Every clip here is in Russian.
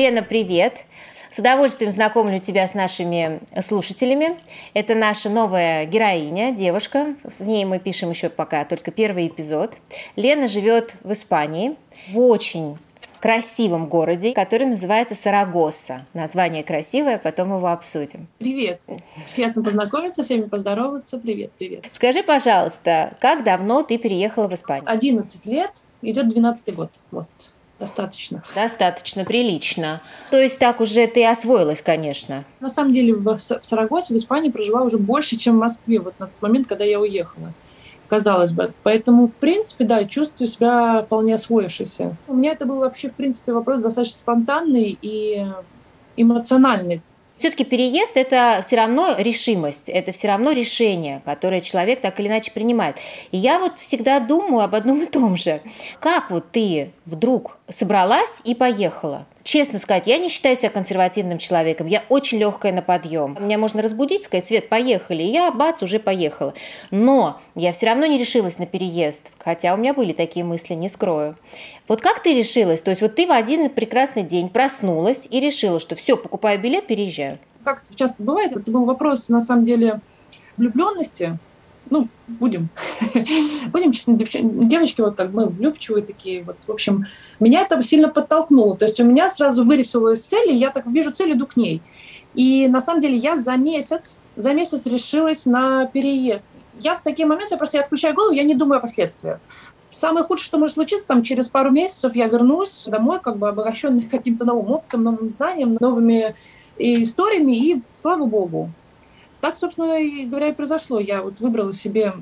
Лена, привет! С удовольствием знакомлю тебя с нашими слушателями. Это наша новая героиня, девушка. С ней мы пишем еще пока только первый эпизод. Лена живет в Испании, в очень красивом городе, который называется Сарагоса. Название красивое, потом его обсудим. Привет. Приятно познакомиться, всеми поздороваться. Привет, привет. Скажи, пожалуйста, как давно ты переехала в Испанию? 11 лет, идет 12 год. Вот достаточно. Достаточно, прилично. То есть так уже ты освоилась, конечно. На самом деле в Сарагосе, в Испании прожила уже больше, чем в Москве, вот на тот момент, когда я уехала казалось бы. Поэтому, в принципе, да, чувствую себя вполне освоившейся. У меня это был вообще, в принципе, вопрос достаточно спонтанный и эмоциональный. Все-таки переезд – это все равно решимость, это все равно решение, которое человек так или иначе принимает. И я вот всегда думаю об одном и том же. Как вот ты вдруг собралась и поехала? Честно сказать, я не считаю себя консервативным человеком. Я очень легкая на подъем. Меня можно разбудить, сказать, Свет, поехали. И я, бац, уже поехала. Но я все равно не решилась на переезд. Хотя у меня были такие мысли, не скрою. Вот как ты решилась? То есть вот ты в один прекрасный день проснулась и решила, что все, покупаю билет, переезжаю. Как это часто бывает, это был вопрос, на самом деле, влюбленности, ну, будем, будем честны, девочки вот как мы влюбчивые такие, вот, в общем, меня это сильно подтолкнуло, то есть у меня сразу вырисовалась цель, и я так вижу цель, иду к ней. И на самом деле я за месяц, за месяц решилась на переезд. Я в такие моменты просто я отключаю голову, я не думаю о последствиях. Самое худшее, что может случиться, там через пару месяцев я вернусь домой, как бы обогащенный каким-то новым опытом, новым знанием, новыми историями, и слава богу, так, собственно говоря, и произошло. Я вот выбрала себе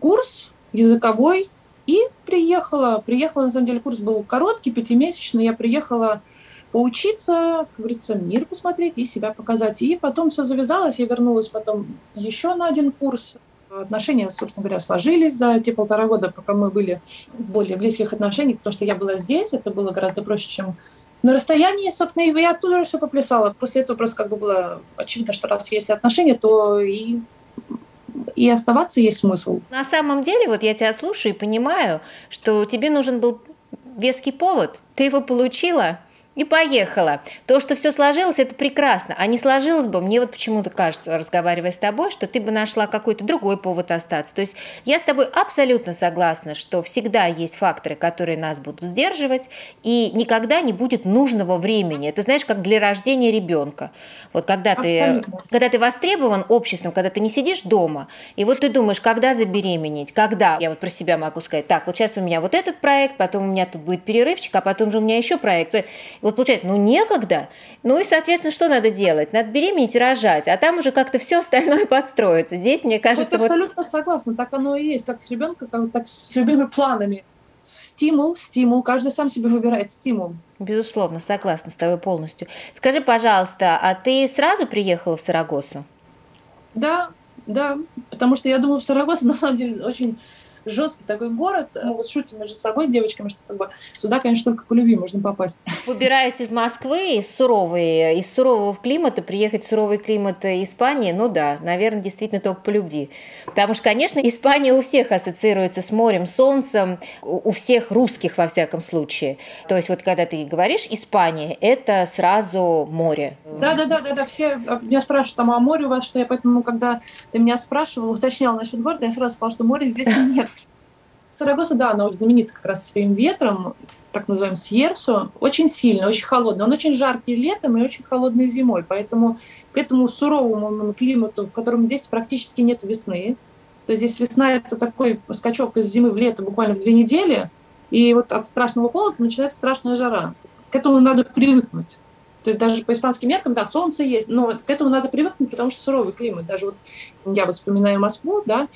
курс языковой и приехала. Приехала, на самом деле, курс был короткий, пятимесячный. Я приехала поучиться, как говорится, мир посмотреть и себя показать. И потом все завязалось, я вернулась потом еще на один курс. Отношения, собственно говоря, сложились за те полтора года, пока мы были в более близких отношениях, потому что я была здесь, это было гораздо проще, чем на расстоянии, собственно, я оттуда все поплясала. После этого просто как бы было очевидно, что раз есть отношения, то и и оставаться есть смысл. На самом деле, вот я тебя слушаю и понимаю, что тебе нужен был веский повод, ты его получила, и поехала. То, что все сложилось, это прекрасно. А не сложилось бы, мне вот почему-то кажется, разговаривая с тобой, что ты бы нашла какой-то другой повод остаться. То есть я с тобой абсолютно согласна, что всегда есть факторы, которые нас будут сдерживать, и никогда не будет нужного времени. Это знаешь, как для рождения ребенка. Вот когда ты, когда ты востребован обществом, когда ты не сидишь дома, и вот ты думаешь, когда забеременеть, когда, я вот про себя могу сказать, так, вот сейчас у меня вот этот проект, потом у меня тут будет перерывчик, а потом же у меня еще проект. Вот получается, ну некогда. Ну и, соответственно, что надо делать? Надо беременеть и рожать, а там уже как-то все остальное подстроится. Здесь, мне кажется... Вот абсолютно вот... согласна, так оно и есть, как с ребенком, так с любыми планами. Стимул, стимул, каждый сам себе выбирает стимул. Безусловно, согласна с тобой полностью. Скажи, пожалуйста, а ты сразу приехала в Сарагосу? Да, да, потому что я думаю, в Сарагосе на самом деле очень жесткий такой город. Мы вот шутим между собой, девочками, что как бы сюда, конечно, только по любви можно попасть. Выбираясь из Москвы, из суровой, из сурового климата, приехать в суровый климат Испании, ну да, наверное, действительно только по любви. Потому что, конечно, Испания у всех ассоциируется с морем, солнцем, у всех русских во всяком случае. То есть вот когда ты говоришь Испания, это сразу море. Да, да, да. Все меня спрашивают там о море у вас, что я поэтому, когда ты меня спрашивал, уточнял насчет города, я сразу сказала, что моря здесь нет. Сарагоса, да, она знаменита как раз своим ветром, так называемым Сьерсу, очень сильно, очень холодный. Он очень жаркий летом и очень холодный зимой, поэтому к этому суровому климату, в котором здесь практически нет весны, то есть здесь весна – это такой скачок из зимы в лето буквально в две недели, и вот от страшного холода начинается страшная жара. К этому надо привыкнуть. То есть даже по испанским меркам, да, солнце есть, но к этому надо привыкнуть, потому что суровый климат. Даже вот я вот вспоминаю Москву, да,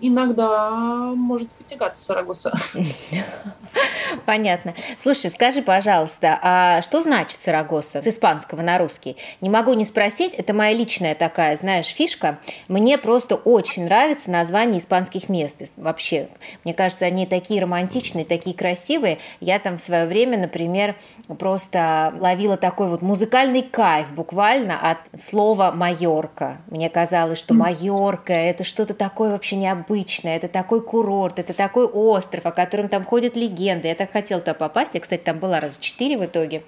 иногда может потягаться Сарагоса. Понятно. Слушай, скажи, пожалуйста, а что значит Сарагоса с испанского на русский? Не могу не спросить, это моя личная такая, знаешь, фишка. Мне просто очень нравится название испанских мест вообще. Мне кажется, они такие романтичные, такие красивые. Я там в свое время, например, просто ловила такой вот музыкальный кайф буквально от слова «майорка». Мне казалось, что «майорка» — это что-то такое вообще необычное необычное, это такой курорт, это такой остров, о котором там ходят легенды. Я так хотела туда попасть, я, кстати, там была раз четыре в итоге.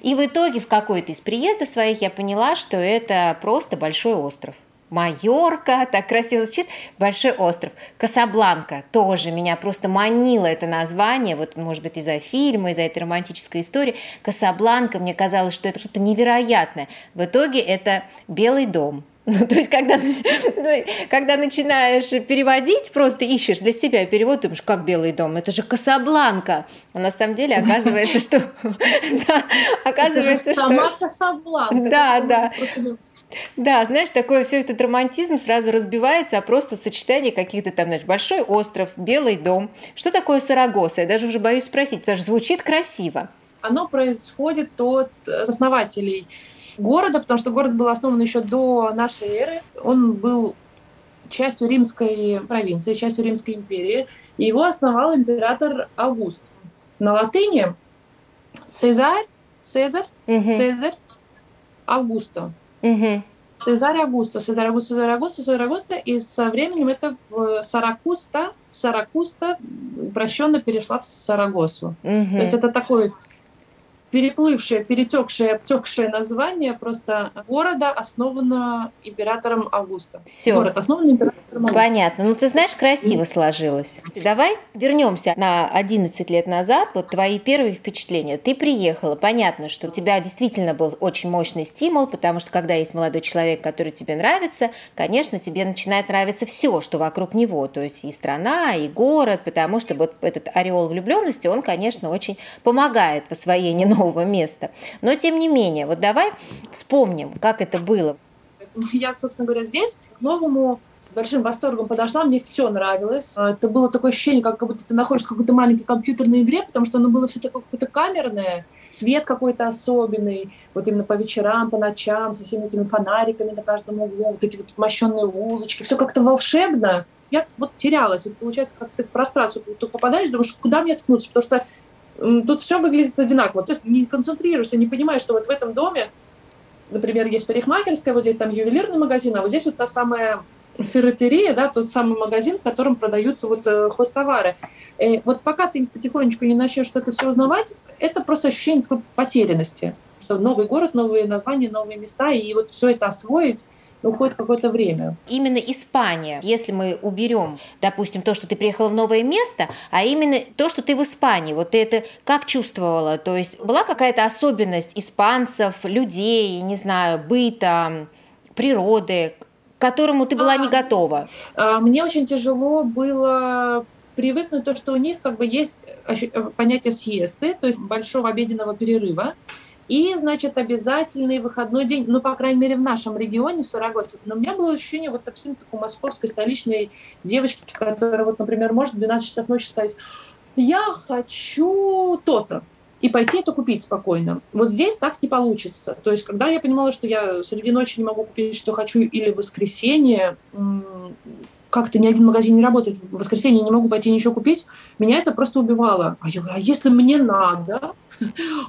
И в итоге в какой-то из приездов своих я поняла, что это просто большой остров. Майорка, так красиво звучит, большой остров. Касабланка тоже меня просто манило это название, вот, может быть, из-за фильма, из-за этой романтической истории. Касабланка, мне казалось, что это что-то невероятное. В итоге это Белый дом. Ну, то есть, когда, ну, когда начинаешь переводить, просто ищешь для себя перевод, думаешь, как Белый дом, это же Касабланка. А на самом деле оказывается, что... Оказывается, что... Сама Касабланка. Да, да. Да, знаешь, такой все этот романтизм сразу разбивается, а просто сочетание каких-то там, знаешь, большой остров, белый дом. Что такое Сарагоса? Я даже уже боюсь спросить, потому что звучит красиво. Оно происходит от основателей города, потому что город был основан еще до нашей эры. Он был частью римской провинции, частью римской империи. И его основал император Август. На латыни Цезарь, Цезарь, угу. Цезарь, Августо. Угу. Цезарь Августо, Цезарь Августо, Цезарь Августо, Цезарь Августо, и со временем это в Саракуста, Саракуста упрощенно перешла в Сарагосу. Угу. То есть это такой переплывшее, перетекшее, обтекшее название просто города, основанного императором Августа. Все. Город основан императором Августа. Понятно. Ну, ты знаешь, красиво сложилось. Давай вернемся на 11 лет назад. Вот твои первые впечатления. Ты приехала. Понятно, что у тебя действительно был очень мощный стимул, потому что когда есть молодой человек, который тебе нравится, конечно, тебе начинает нравиться все, что вокруг него. То есть и страна, и город, потому что вот этот ореол влюбленности, он, конечно, очень помогает в освоении нового места. Но тем не менее, вот давай вспомним, как это было. Я, собственно говоря, здесь к новому с большим восторгом подошла, мне все нравилось. Это было такое ощущение, как будто ты находишься в какой-то маленькой компьютерной игре, потому что оно было все такое какое-то камерное, цвет какой-то особенный, вот именно по вечерам, по ночам, со всеми этими фонариками на каждом углу, вот эти вот мощенные улочки, все как-то волшебно. Я вот терялась. Вот получается, как ты в пространство попадаешь, думаешь, куда мне ткнуться, потому что Тут все выглядит одинаково. То есть не концентрируешься, не понимаешь, что вот в этом доме, например, есть парикмахерская, вот здесь там ювелирный магазин, а вот здесь вот та самая ферретерия, да, тот самый магазин, в котором продаются вот э, хостовары. И вот пока ты потихонечку не начнешь что-то все узнавать, это просто ощущение такой потерянности, что новый город, новые названия, новые места, и вот все это освоить, уходит какое-то время. Именно Испания, если мы уберем, допустим, то, что ты приехала в новое место, а именно то, что ты в Испании, вот ты это как чувствовала? То есть была какая-то особенность испанцев, людей, не знаю, быта, природы, к которому ты была а, не готова? А, мне очень тяжело было привыкнуть то, что у них как бы есть понятие съесты, то есть большого обеденного перерыва. И, значит, обязательный выходной день, ну, по крайней мере, в нашем регионе, в Сарагосе. Но у меня было ощущение вот абсолютно такой московской столичной девочки, которая, вот, например, может в 12 часов ночи сказать, я хочу то-то, и пойти это купить спокойно. Вот здесь так не получится. То есть, когда я понимала, что я среди ночи не могу купить, что хочу, или в воскресенье, как-то ни один магазин не работает, в воскресенье не могу пойти ничего купить, меня это просто убивало. А я а если мне надо,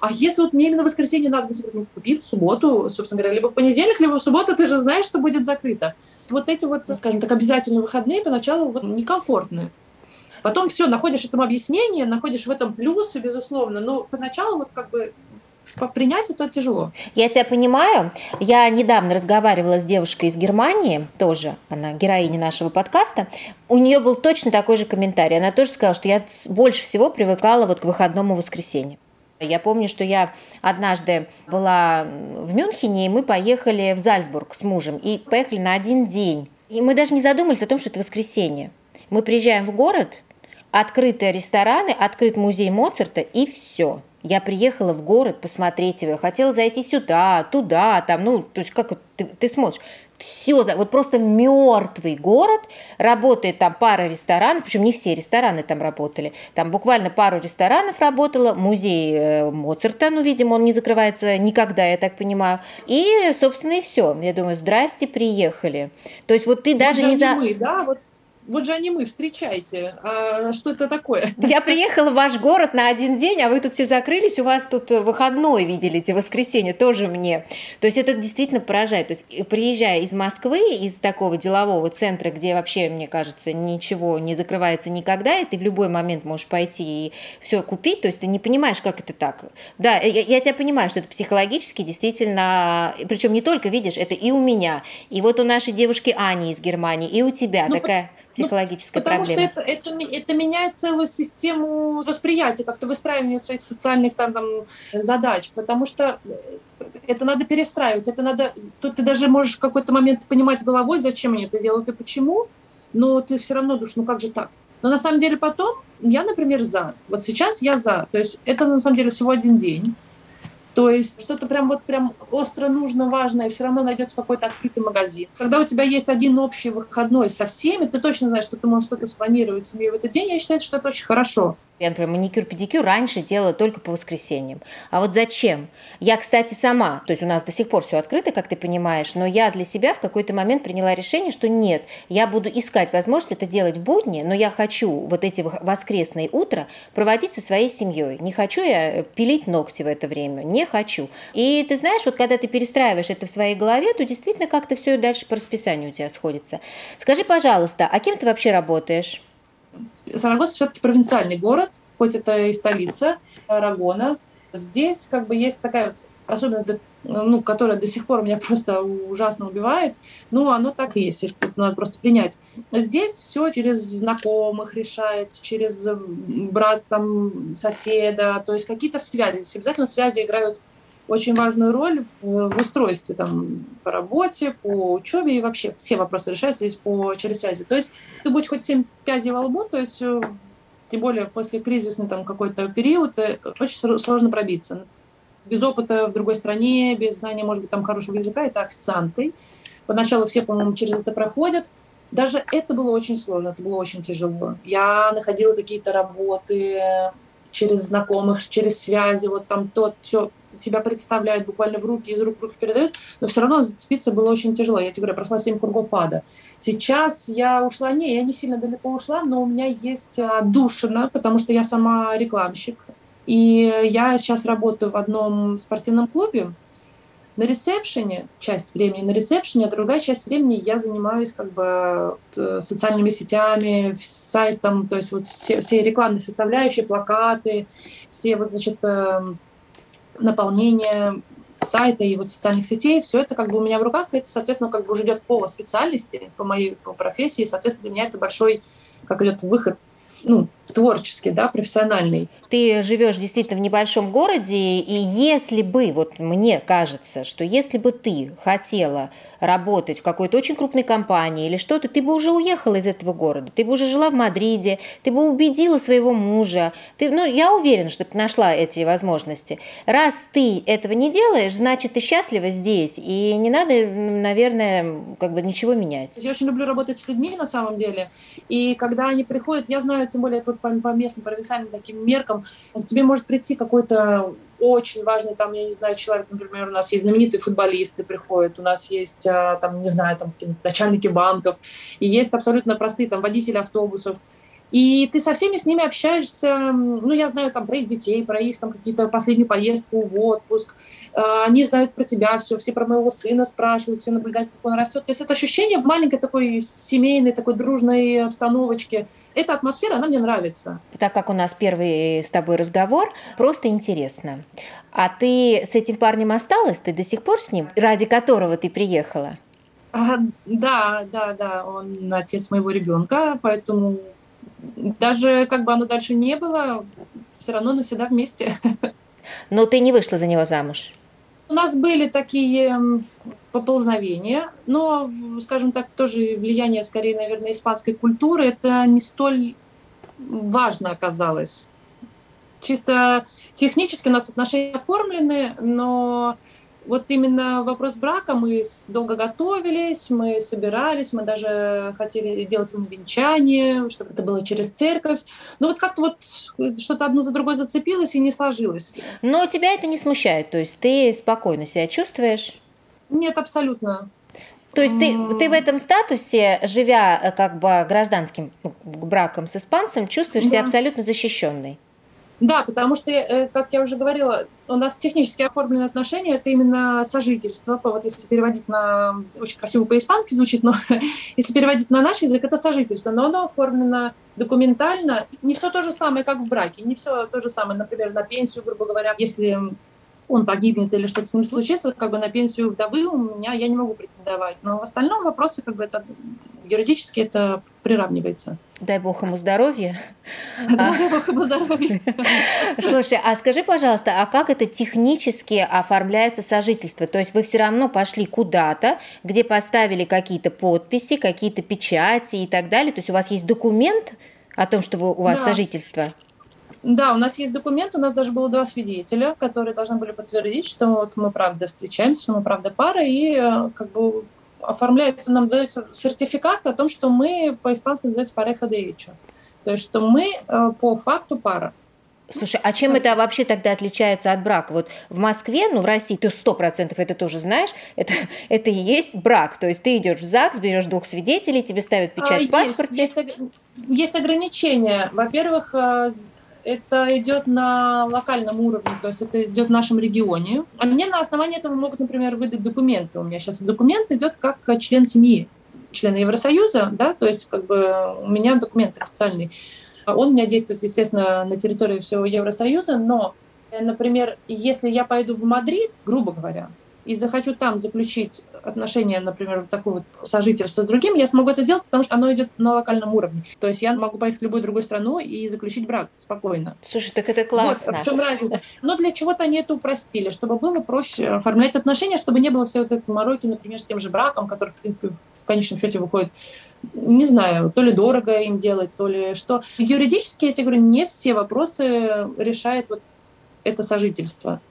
а если вот мне именно в воскресенье надо, ну, купи в субботу, собственно говоря, либо в понедельник, либо в субботу, ты же знаешь, что будет закрыто. Вот эти вот, скажем так, обязательные выходные поначалу вот некомфортные. Потом все, находишь этому объяснение, находишь в этом плюсы, безусловно, но поначалу вот как бы принять это тяжело. Я тебя понимаю. Я недавно разговаривала с девушкой из Германии, тоже она героиня нашего подкаста. У нее был точно такой же комментарий. Она тоже сказала, что я больше всего привыкала вот к выходному воскресенью. Я помню, что я однажды была в Мюнхене, и мы поехали в Зальцбург с мужем, и поехали на один день. И мы даже не задумались о том, что это воскресенье. Мы приезжаем в город, открытые рестораны, открыт музей Моцарта, и все. Я приехала в город посмотреть его, хотела зайти сюда, туда, там, ну, то есть как ты, ты смотришь, все, вот просто мертвый город, работает там пара ресторанов, причем не все рестораны там работали, там буквально пару ресторанов работало, музей э, Моцарта, ну, видимо, он не закрывается никогда, я так понимаю, и, собственно, и все. Я думаю, здрасте, приехали. То есть вот ты даже не за... Да, вот вот же они мы, встречайте. А что это такое? Я приехала в ваш город на один день, а вы тут все закрылись, у вас тут выходной, видели, эти воскресенье тоже мне. То есть это действительно поражает. То есть приезжая из Москвы, из такого делового центра, где вообще, мне кажется, ничего не закрывается никогда, и ты в любой момент можешь пойти и все купить, то есть ты не понимаешь, как это так. Да, я, я тебя понимаю, что это психологически действительно, причем не только, видишь, это и у меня, и вот у нашей девушки Ани из Германии, и у тебя ну, такая психологическая ну, потому проблема? Потому что это, это, это меняет целую систему восприятия, как-то выстраивания своих социальных там, там, задач, потому что это надо перестраивать, это надо, тут ты даже можешь в какой-то момент понимать головой, зачем они это делают и почему, но ты все равно думаешь, ну как же так? Но на самом деле потом я, например, за. Вот сейчас я за. То есть это на самом деле всего один день. То есть что-то прям вот прям остро нужно, важное, все равно найдется какой-то открытый магазин. Когда у тебя есть один общий выходной со всеми, ты точно знаешь, что ты можешь что-то спланировать себе в этот день. Я считаю, что это очень хорошо. Я, например, маникюр-педикюр раньше делала только по воскресеньям. А вот зачем? Я, кстати, сама, то есть у нас до сих пор все открыто, как ты понимаешь, но я для себя в какой-то момент приняла решение, что нет, я буду искать возможность это делать в будни, но я хочу вот эти воскресные утра проводить со своей семьей. Не хочу я пилить ногти в это время, не хочу. И ты знаешь, вот когда ты перестраиваешь это в своей голове, то действительно как-то все дальше по расписанию у тебя сходится. Скажи, пожалуйста, а кем ты вообще работаешь? Сарагоса все-таки провинциальный город, хоть это и столица Арагона. Здесь как бы есть такая вот особенно ну, которая до сих пор меня просто ужасно убивает, ну, оно так и есть, надо просто принять. Здесь все через знакомых решается, через брат там соседа, то есть какие-то связи. Здесь обязательно связи играют очень важную роль в, в устройстве там, по работе, по учебе и вообще все вопросы решаются здесь по, через связи. То есть ты будь хоть 7 пядей во лбу, то есть э, тем более после кризисный там какой-то период, э, очень сложно пробиться. Без опыта в другой стране, без знания, может быть, там хорошего языка, это официанты. Поначалу все, по-моему, через это проходят. Даже это было очень сложно, это было очень тяжело. Я находила какие-то работы через знакомых, через связи, вот там тот, все, тебя представляют буквально в руки, из рук в руки передают, но все равно зацепиться было очень тяжело. Я тебе говорю, прошла 7 кругов. Сейчас я ушла, не, я не сильно далеко ушла, но у меня есть отдушина, потому что я сама рекламщик. И я сейчас работаю в одном спортивном клубе, на ресепшене часть времени, на ресепшене, а другая часть времени я занимаюсь как бы э, социальными сетями, сайтом, то есть вот все, все рекламные составляющие, плакаты, все вот, значит, эм, наполнение сайта и вот социальных сетей, все это как бы у меня в руках, это, соответственно, как бы уже идет по специальности, по моей по профессии, соответственно, для меня это большой, как идет выход, ну, творческий, да, профессиональный. Ты живешь действительно в небольшом городе, и если бы, вот мне кажется, что если бы ты хотела работать в какой-то очень крупной компании или что-то, ты бы уже уехала из этого города, ты бы уже жила в Мадриде, ты бы убедила своего мужа. Ты, ну, я уверена, что ты нашла эти возможности. Раз ты этого не делаешь, значит, ты счастлива здесь, и не надо, наверное, как бы ничего менять. Я очень люблю работать с людьми на самом деле, и когда они приходят, я знаю, тем более тут по, по местным провинциальным таким меркам, к тебе может прийти какой-то очень важный, там, я не знаю, человек, например, у нас есть знаменитые футболисты приходят, у нас есть, а, там, не знаю, там, начальники банков, и есть абсолютно простые, там, водители автобусов, и ты со всеми с ними общаешься, ну, я знаю там про их детей, про их там какие-то последнюю поездку в отпуск, они знают про тебя все, все про моего сына спрашивают, все наблюдают, как он растет. То есть это ощущение маленькой такой семейной, такой дружной обстановочке. Эта атмосфера, она мне нравится. Так как у нас первый с тобой разговор, просто интересно. А ты с этим парнем осталась? Ты до сих пор с ним, ради которого ты приехала? А, да, да, да, он отец моего ребенка, поэтому даже как бы оно дальше не было, все равно навсегда вместе. Но ты не вышла за него замуж? У нас были такие поползновения, но, скажем так, тоже влияние, скорее, наверное, испанской культуры, это не столь важно оказалось. Чисто технически у нас отношения оформлены, но вот именно вопрос брака мы долго готовились, мы собирались, мы даже хотели делать венчание, чтобы это было через церковь. Но вот как-то вот что-то одно за другой зацепилось и не сложилось. Но тебя это не смущает, то есть ты спокойно себя чувствуешь? Нет, абсолютно. То есть ты, ты в этом статусе, живя э, как бы гражданским ну, браком с испанцем, чувствуешь да. себя абсолютно защищенной? Да, потому что, э, как я уже говорила, у нас технически оформленные отношения – это именно сожительство. Вот если переводить на… Очень красиво по-испански звучит, но если переводить на наш язык, это сожительство. Но оно оформлено документально. Не все то же самое, как в браке. Не все то же самое, например, на пенсию, грубо говоря. Если он погибнет или что-то с ним случится, как бы на пенсию вдовы у меня я не могу претендовать. Но в остальном вопросы как бы это юридически это приравнивается. Дай бог ему здоровья. Дай бог ему здоровья. Слушай, а скажи, пожалуйста, а как это технически оформляется сожительство? То есть вы все равно пошли куда-то, где поставили какие-то подписи, какие-то печати и так далее? То есть у вас есть документ о том, что вы, у вас да. сожительство? Да, у нас есть документ, у нас даже было два свидетеля, которые должны были подтвердить, что вот мы правда встречаемся, что мы правда пара, и э, как бы оформляется, нам дается сертификат о том, что мы по-испански называется pareja de hecho. То есть, что мы э, по факту пара. Слушай, а чем это вообще тогда отличается от брака? Вот в Москве, ну в России ты сто процентов это тоже знаешь, это, это и есть брак. То есть ты идешь в ЗАГС, берешь двух свидетелей, тебе ставят печать а, в паспорте. Есть, есть, есть ограничения. Во-первых, э, это идет на локальном уровне, то есть это идет в нашем регионе. А мне на основании этого могут, например, выдать документы. У меня сейчас документ идет как член семьи, члена Евросоюза, да, то есть как бы у меня документ официальный. Он у меня действует, естественно, на территории всего Евросоюза, но, например, если я пойду в Мадрид, грубо говоря, и захочу там заключить отношения, например, в такое вот сожительство с другим, я смогу это сделать, потому что оно идет на локальном уровне. То есть я могу поехать в любую другую страну и заключить брак спокойно. Слушай, так это классно. Вот в чем разница. Но для чего-то они это упростили, чтобы было проще оформлять отношения, чтобы не было все вот этой мороки, например, с тем же браком, который, в принципе, в конечном счете выходит не знаю, то ли дорого им делать, то ли что. Юридически, я тебе говорю, не все вопросы решает вот это сожительство.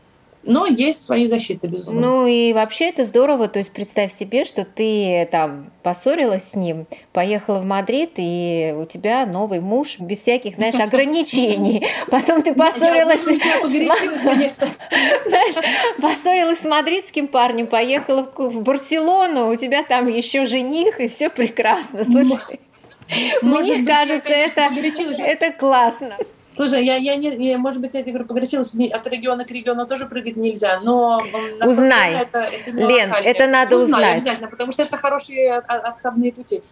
Но есть свои защиты, безусловно. Ну и вообще это здорово. То есть представь себе, что ты там поссорилась с ним, поехала в Мадрид, и у тебя новый муж без всяких, знаешь, ограничений. Потом ты поссорилась поссорилась с мадридским парнем, поехала в Барселону, у тебя там еще жених, и все прекрасно. Слушай, мне кажется, это, это классно. Слушай, я, я не, я, может быть, я тебе говорю, погорячилась, от региона к региону тоже прыгать нельзя, но... Узнай, это, это Лен, это надо Узнай, узнать. обязательно, потому что это хорошие отходные пути.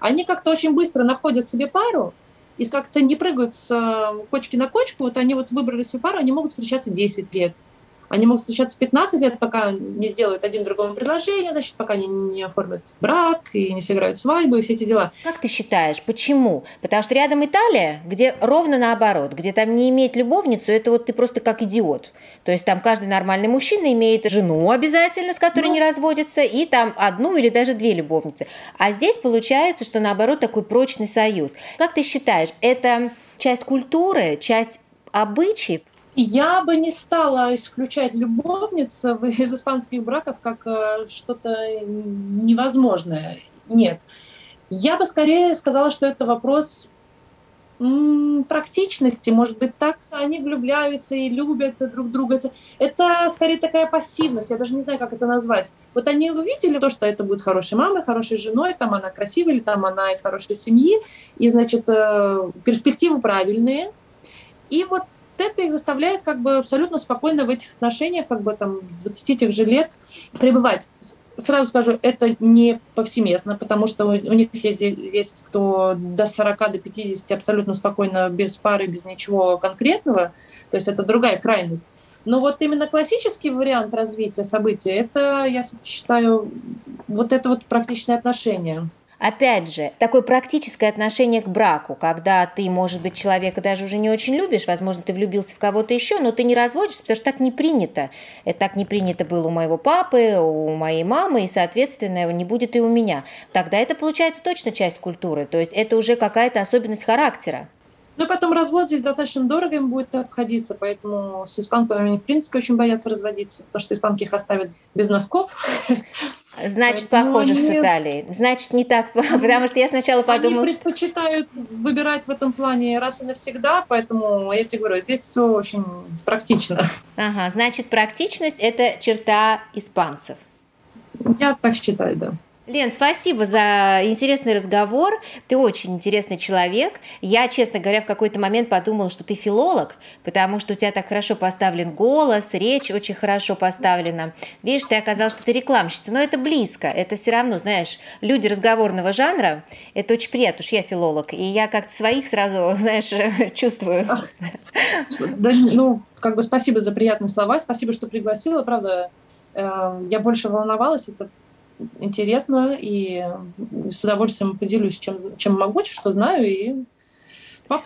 Они как-то очень быстро находят себе пару, и как-то не прыгают с э, кочки на кочку, вот они вот выбрали свою пару, они могут встречаться 10 лет, они могут встречаться 15 лет, пока не сделают один другому предложение, значит, пока не, не оформят брак и не сыграют свадьбу и все эти дела. Как ты считаешь, почему? Потому что рядом Италия, где ровно наоборот, где там не иметь любовницу, это вот ты просто как идиот. То есть там каждый нормальный мужчина имеет жену обязательно, с которой ну, не разводится, и там одну или даже две любовницы. А здесь получается, что наоборот такой прочный союз. Как ты считаешь, это часть культуры, часть обычаев? Я бы не стала исключать любовниц из испанских браков как э, что-то невозможное. Нет. Я бы скорее сказала, что это вопрос практичности, может быть, так они влюбляются и любят друг друга. Это скорее такая пассивность, я даже не знаю, как это назвать. Вот они увидели то, что это будет хорошей мамой, хорошей женой, там она красивая, или там она из хорошей семьи, и, значит, э, перспективы правильные. И вот это их заставляет как бы абсолютно спокойно в этих отношениях, как бы там с 20 тех же лет пребывать. Сразу скажу, это не повсеместно, потому что у них есть, есть кто до 40, до 50 абсолютно спокойно, без пары, без ничего конкретного. То есть это другая крайность. Но вот именно классический вариант развития событий, это, я считаю, вот это вот практичное отношение. Опять же, такое практическое отношение к браку, когда ты, может быть, человека даже уже не очень любишь, возможно, ты влюбился в кого-то еще, но ты не разводишься, потому что так не принято. Это так не принято было у моего папы, у моей мамы, и, соответственно, не будет и у меня. Тогда это получается точно часть культуры, то есть это уже какая-то особенность характера. Ну и потом развод здесь достаточно дорого им будет обходиться, поэтому с испанками они, в принципе, очень боятся разводиться, потому что испанки их оставят без носков. Значит, похоже они... с Италией. Значит, не так, потому что я сначала подумала, Они предпочитают что... выбирать в этом плане раз и навсегда, поэтому я тебе говорю, здесь все очень практично. Ага, значит, практичность – это черта испанцев. Я так считаю, да. Лен, спасибо за интересный разговор. Ты очень интересный человек. Я, честно говоря, в какой-то момент подумала, что ты филолог, потому что у тебя так хорошо поставлен голос, речь очень хорошо поставлена. Видишь, ты оказалась, что ты рекламщица, но это близко. Это все равно, знаешь, люди разговорного жанра, это очень приятно, что я филолог. И я как-то своих сразу, знаешь, чувствую. Да, ну, как бы спасибо за приятные слова, спасибо, что пригласила, правда, э, я больше волновалась, это интересно, и с удовольствием поделюсь, чем, чем могу, что знаю, и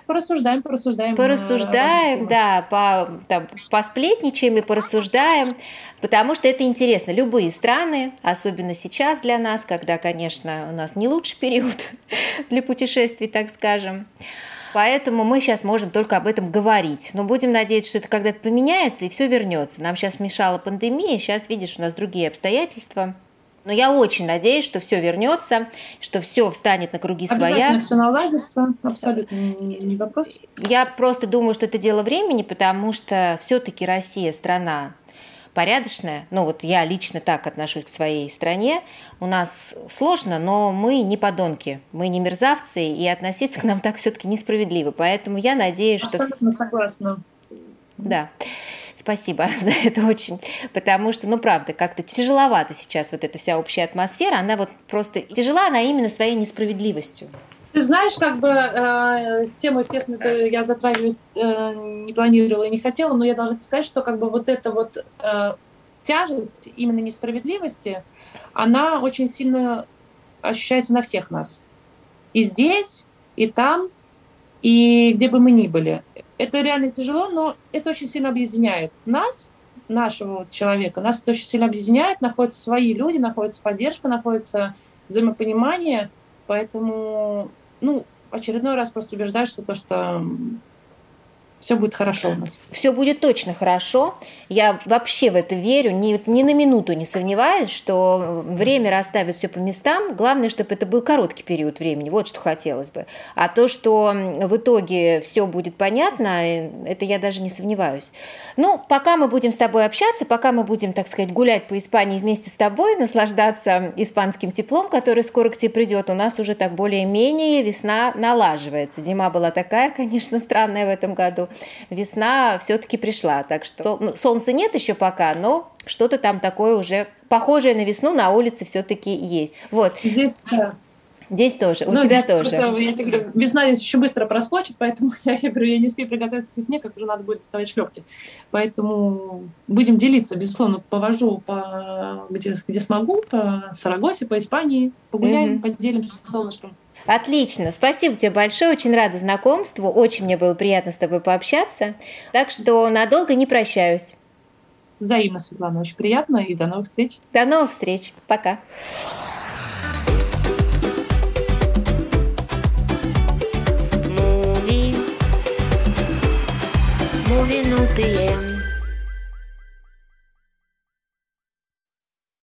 порассуждаем, порассуждаем. Порассуждаем, да, по, там, посплетничаем и порассуждаем, потому что это интересно. Любые страны, особенно сейчас для нас, когда, конечно, у нас не лучший период для путешествий, так скажем. Поэтому мы сейчас можем только об этом говорить. Но будем надеяться, что это когда-то поменяется и все вернется. Нам сейчас мешала пандемия, сейчас, видишь, у нас другие обстоятельства. Но я очень надеюсь, что все вернется, что все встанет на круги своя. все наладится, абсолютно не вопрос. Я просто думаю, что это дело времени, потому что все-таки Россия страна порядочная. Ну вот я лично так отношусь к своей стране. У нас сложно, но мы не подонки, мы не мерзавцы, и относиться к нам так все-таки несправедливо. Поэтому я надеюсь, что... Абсолютно согласна. Да. Спасибо за это очень, потому что, ну, правда, как-то тяжеловато сейчас вот эта вся общая атмосфера, она вот просто тяжела, она именно своей несправедливостью. Ты знаешь, как бы э, тему, естественно, я затрагивать э, не планировала и не хотела, но я должна сказать, что как бы вот эта вот э, тяжесть именно несправедливости, она очень сильно ощущается на всех нас. И здесь, и там, и где бы мы ни были. Это реально тяжело, но это очень сильно объединяет нас, нашего человека. Нас это очень сильно объединяет, находятся свои люди, находится поддержка, находится взаимопонимание. Поэтому, ну, очередной раз просто убеждаешься, то, что все будет хорошо у нас. Все будет точно хорошо. Я вообще в это верю, ни, ни на минуту не сомневаюсь, что время расставит все по местам. Главное, чтобы это был короткий период времени. Вот что хотелось бы. А то, что в итоге все будет понятно, э, это я даже не сомневаюсь. Ну, пока мы будем с тобой общаться, пока мы будем, так сказать, гулять по Испании вместе с тобой, наслаждаться испанским теплом, который скоро к тебе придет, у нас уже так более-менее весна налаживается. Зима была такая, конечно, странная в этом году весна все-таки пришла. Так что ну, солнца нет еще пока, но что-то там такое уже похожее на весну на улице все-таки есть. Вот. Здесь, да. Здесь тоже, у ну, тебя тоже. Просто, я тебе говорю, весна здесь еще быстро проскочит, поэтому я, я говорю, я не успею приготовиться к весне, как уже надо будет доставать шлепки. Поэтому будем делиться, безусловно, повожу по где, где смогу, по Сарагосе, по Испании, погуляем, mm-hmm. поделимся с солнышком. Отлично, спасибо тебе большое, очень рада знакомству, очень мне было приятно с тобой пообщаться, так что надолго не прощаюсь. Взаимно, Светлана, очень приятно. И до новых встреч. До новых встреч, пока. Movie, movie,